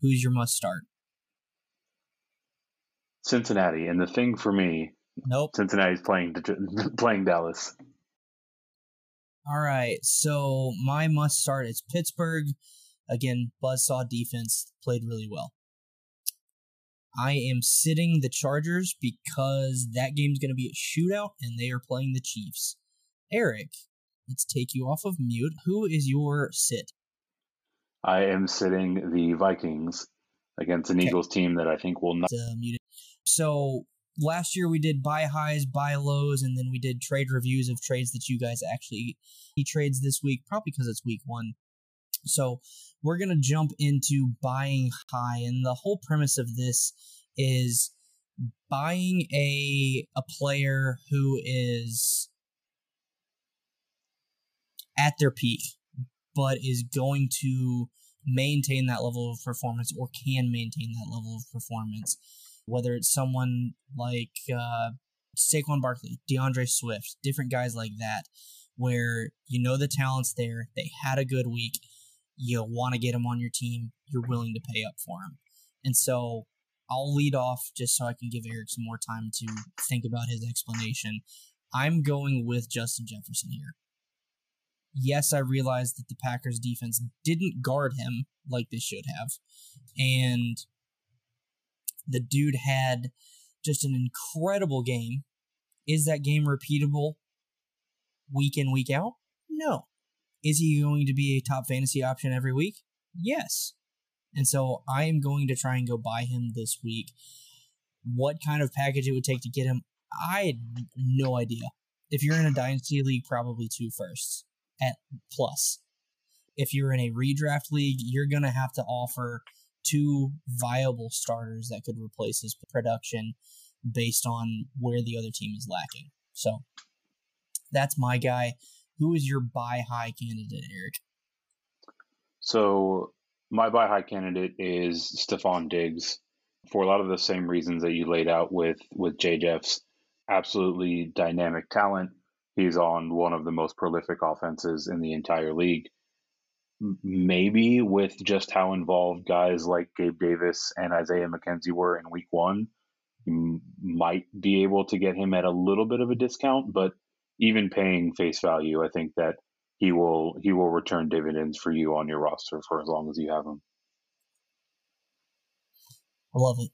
Who's your must start? Cincinnati, and the thing for me, Nope. Cincinnati's playing playing Dallas. All right, so my must start is Pittsburgh. Again, Buzzsaw defense played really well. I am sitting the Chargers because that game's going to be a shootout and they are playing the Chiefs. Eric, let's take you off of mute. Who is your sit? I am sitting the Vikings against an Okay. Eagles team that I think will not. Uh, muted. So last year we did buy highs, buy lows, and then we did trade reviews of trades that you guys actually he trades this week, probably because it's week one. So we're gonna jump into buying high, and the whole premise of this is buying a a player who is at their peak, but is going to maintain that level of performance or can maintain that level of performance. Whether it's someone like uh, Saquon Barkley, D'Andre Swift, different guys like that, where you know the talent's there. They had a good week. You want to get them on your team. You're willing to pay up for them. And so I'll lead off just so I can give Eric some more time to think about his explanation. I'm going with Justin Jefferson here. Yes, I realized that the Packers defense didn't guard him like they should have. And the dude had just an incredible game. Is that game repeatable week in, week out? No. Is he going to be a top fantasy option every week? Yes. And so I am going to try and go buy him this week. What kind of package it would take to get him, I had no idea. If you're in a dynasty league, probably two firsts at plus. If you're in a redraft league, you're going to have to offer two viable starters that could replace his production based on where the other team is lacking. So that's my guy. Who is your buy high candidate, Eric? So my buy high candidate is Stefon Diggs for a lot of the same reasons that you laid out with with J Jeff's absolutely dynamic talent. He's on one of the most prolific offenses in the entire league. Maybe with just how involved guys like Gabe Davis and Isaiah McKenzie were in week one, you might be able to get him at a little bit of a discount, but even paying face value, I think that he will he will return dividends for you on your roster for as long as you have him. I love it,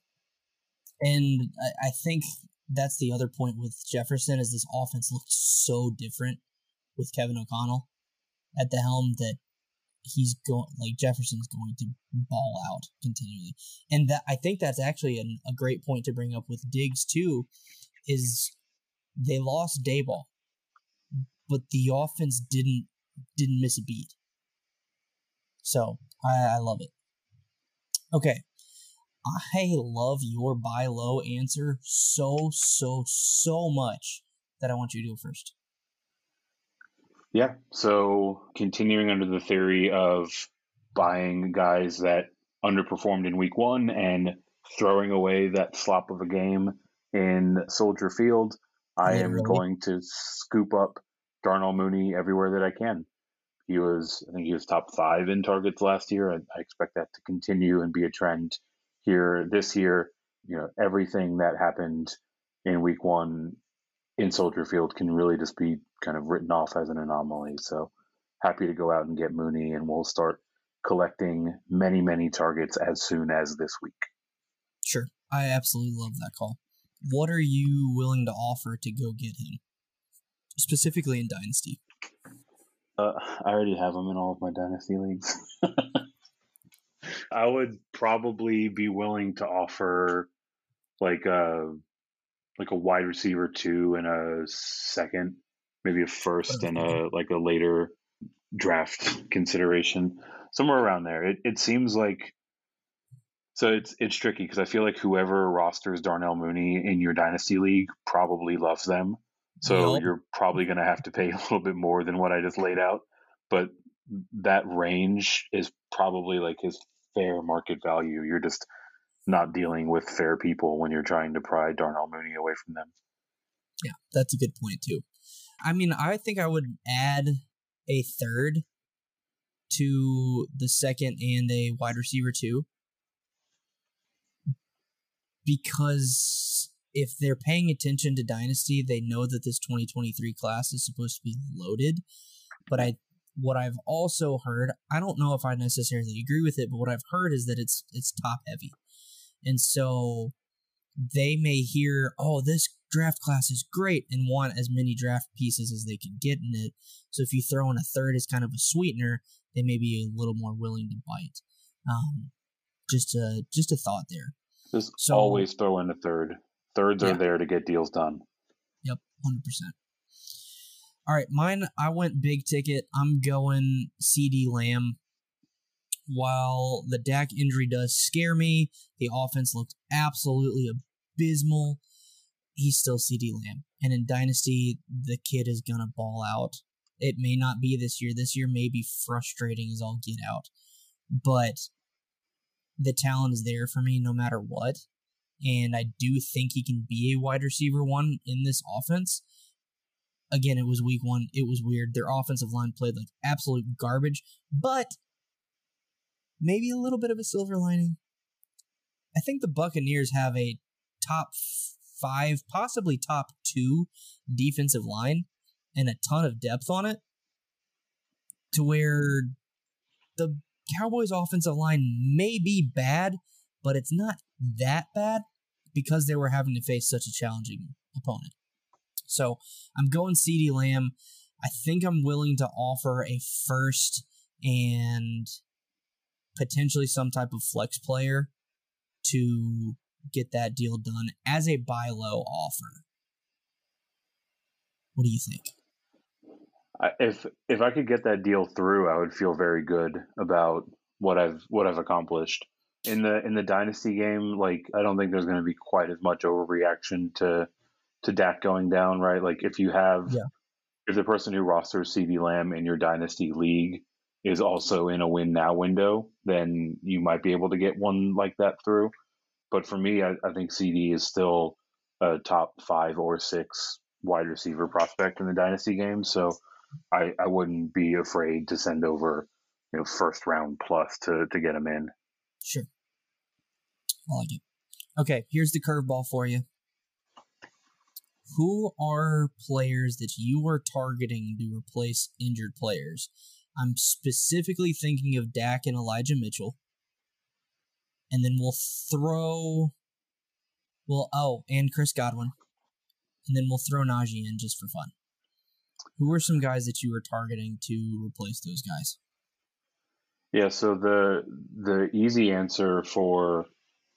and I, I think that's the other point with Jefferson is this offense looked so different with Kevin O'Connell at the helm that he's going like Jefferson's going to ball out continually, and that I think that's actually an, a great point to bring up with Diggs too, is they lost Daboll, but the offense didn't didn't miss a beat. So I, I love it. Okay, I love your buy low answer so so so much that I want you to go first. Yeah. So continuing under the theory of buying guys that underperformed in week one and throwing away that slop of a game in Soldier Field, I Literally. am going to scoop up Darnell Mooney everywhere that I can. He was, I think he was top five in targets last year. I, I expect that to continue and be a trend here this year. You know, everything that happened in week one in Soldier Field can really just be kind of written off as an anomaly. So happy to go out and get Mooney, and we'll start collecting many, many targets as soon as this week. Sure. I absolutely love that call. What are you willing to offer to go get him? Specifically in Dynasty. Uh, I already have him in all of my Dynasty leagues. I would probably be willing to offer like a like a wide receiver two and a second, maybe a first and a like a later draft consideration, somewhere around there. It it seems like so it's it's tricky because I feel like whoever rosters Darnell Mooney in your dynasty league probably loves them. So yep. you're probably going to have to pay a little bit more than what I just laid out, but that range is probably like his fair market value. You're just not dealing with fair people when you're trying to pry Darnell Mooney away from them. Yeah, that's a good point too. I mean, I think I would add a third to the second and a wide receiver too. Because if they're paying attention to Dynasty, they know that this 2023 class is supposed to be loaded. But I what I've also heard, I don't know if I necessarily agree with it, but what I've heard is that it's it's top heavy. And so they may hear, "Oh, this draft class is great," and want as many draft pieces as they can get in it. So if you throw in a third as kind of a sweetener, they may be a little more willing to bite. Um, just a just a thought there. Just so, always throw in a third. Thirds yeah. are there to get deals done. Yep, hundred percent. All right, mine. I went big ticket. I'm going CeeDee Lamb. While the Dak injury does scare me, the offense looked absolutely abysmal. He's still CeeDee Lamb, and in Dynasty, the kid is gonna ball out. It may not be this year. This year may be frustrating as all get out, but the talent is there for me no matter what. and I do think he can be a wide receiver one in this offense. Again, it was week one. It was weird. Their offensive line played like absolute garbage, but maybe a little bit of a silver lining. I think the Buccaneers have a top five, possibly top two defensive line and a ton of depth on it to where the Cowboys' offensive line may be bad, but it's not that bad because they were having to face such a challenging opponent. So I'm going CeeDee Lamb. I think I'm willing to offer a first and potentially some type of flex player to get that deal done as a buy low offer. What do you think? if if I could get that deal through, I would feel very good about what I've what I've accomplished in the in the dynasty game. Like I don't think there's going to be quite as much overreaction to to Dak going down, right? Like if you have yeah. if the person who rosters CeeDee Lamb in your dynasty league is also in a win now window, then you might be able to get one like that through. But for me, I, I think CeeDee is still a top five or six wide receiver prospect in the dynasty game. So I, I wouldn't be afraid to send over, you know, first round plus to, to get him in. Sure. I like it. Okay, here's the curveball for you. Who are players that you are targeting to replace injured players? I'm specifically thinking of Dak and Elijah Mitchell. And then we'll throw well oh, and Chris Godwin. And then we'll throw Najee in just for fun. Who are some guys that you were targeting to replace those guys? Yeah, so the the easy answer for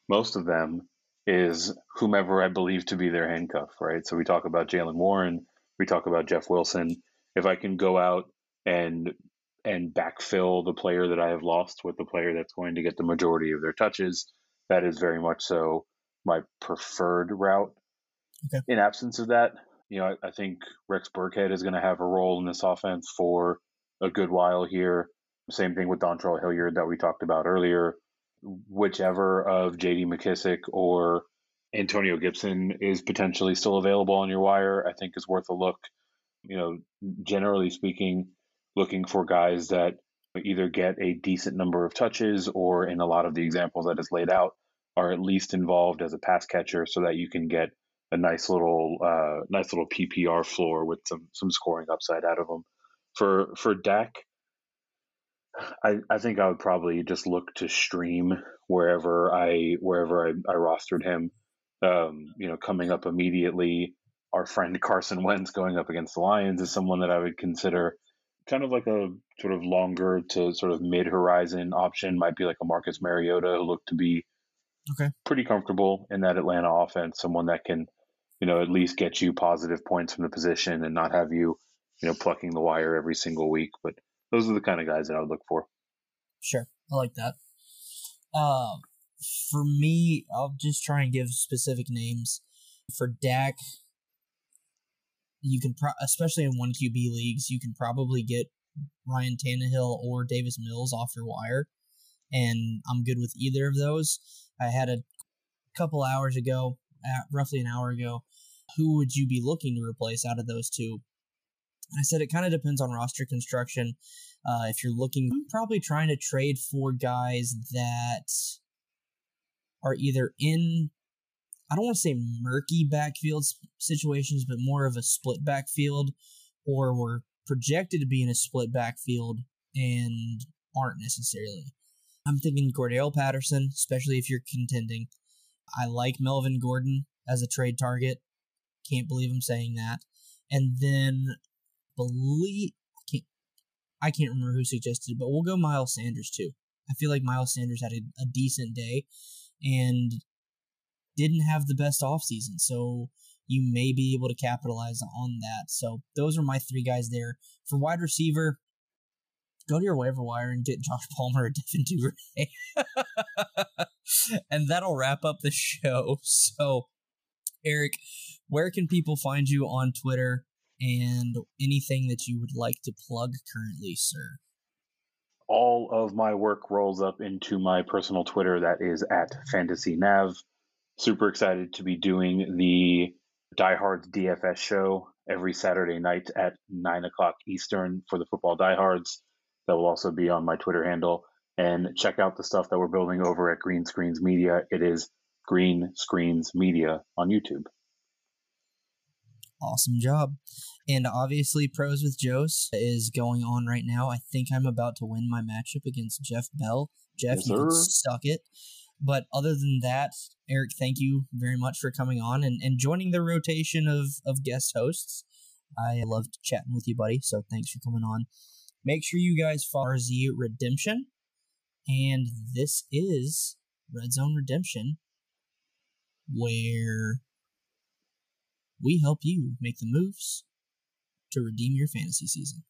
most of them is whomever I believe to be their handcuff, right? So we talk about Jaylen Warren, we talk about Jeff Wilson. If I can go out and and backfill the player that I have lost with the player that's going to get the majority of their touches, that is very much so my preferred route. Okay. In absence of that, you know, I, I think Rex Burkhead is going to have a role in this offense for a good while here. Same thing with Dontrell Hilliard that we talked about earlier. Whichever of J.D. McKissic or Antonio Gibson is potentially still available on your wire, I think is worth a look. You know, generally speaking, looking for guys that either get a decent number of touches or, in a lot of the examples that is laid out, are at least involved as a pass catcher so that you can get a nice little uh, nice little PPR floor with some some scoring upside out of them. For for Dak, I, I think I would probably just look to stream wherever I wherever I, I rostered him. Um, you know, coming up immediately, our friend Carson Wentz going up against the Lions is someone that I would consider kind of like a sort of longer to sort of mid horizon option. Might be like a Marcus Mariota who looked to be okay pretty comfortable in that Atlanta offense. Someone that can you know, at least get you positive points from the position and not have you, you know, plucking the wire every single week. But those are the kind of guys that I would look for. Sure. I like that. Um, for me, I'll just try and give specific names. For Dak, you can, pro- especially in one QB leagues, you can probably get Ryan Tannehill or Davis Mills off your wire, and I'm good with either of those. I had a couple hours ago, roughly an hour ago, who would you be looking to replace out of those two? I said it kind of depends on roster construction. Uh, if you're looking, probably trying to trade for guys that are either in, I don't want to say murky backfield situations, but more of a split backfield, or were projected to be in a split backfield and aren't necessarily. I'm thinking Cordarrelle Patterson, especially if you're contending. I like Melvin Gordon as a trade target. Can't believe I'm saying that. And then believe I can't I can't remember who suggested, it, but we'll go Miles Sanders too. I feel like Miles Sanders had a, a decent day and didn't have the best offseason, so you may be able to capitalize on that. So those are my three guys there. For wide receiver, go to your waiver wire and get Josh Palmer or Devin Duvernay. and that'll wrap up the show. So Eric, where can people find you on Twitter and anything that you would like to plug currently, sir? All of my work rolls up into my personal Twitter that is at Fantasy Nav. super excited to be doing the Diehards DFS show every Saturday night at nine o'clock Eastern for the football diehards. That will also be on my Twitter handle. And check out the stuff that we're building over at Green Screens Media. It is Green Screens Media on YouTube. Awesome job. And obviously, Pros with Joes is going on right now. I think I'm about to win my matchup against Jeff Bell. Jeff, Yes, you can suck it. But other than that, Eric, thank you very much for coming on and, and joining the rotation of, of guest hosts. I loved chatting with you, buddy. So thanks for coming on. Make sure you guys follow Z Redemption. And this is Red Zone Redemption, where we help you make the moves to redeem your fantasy season.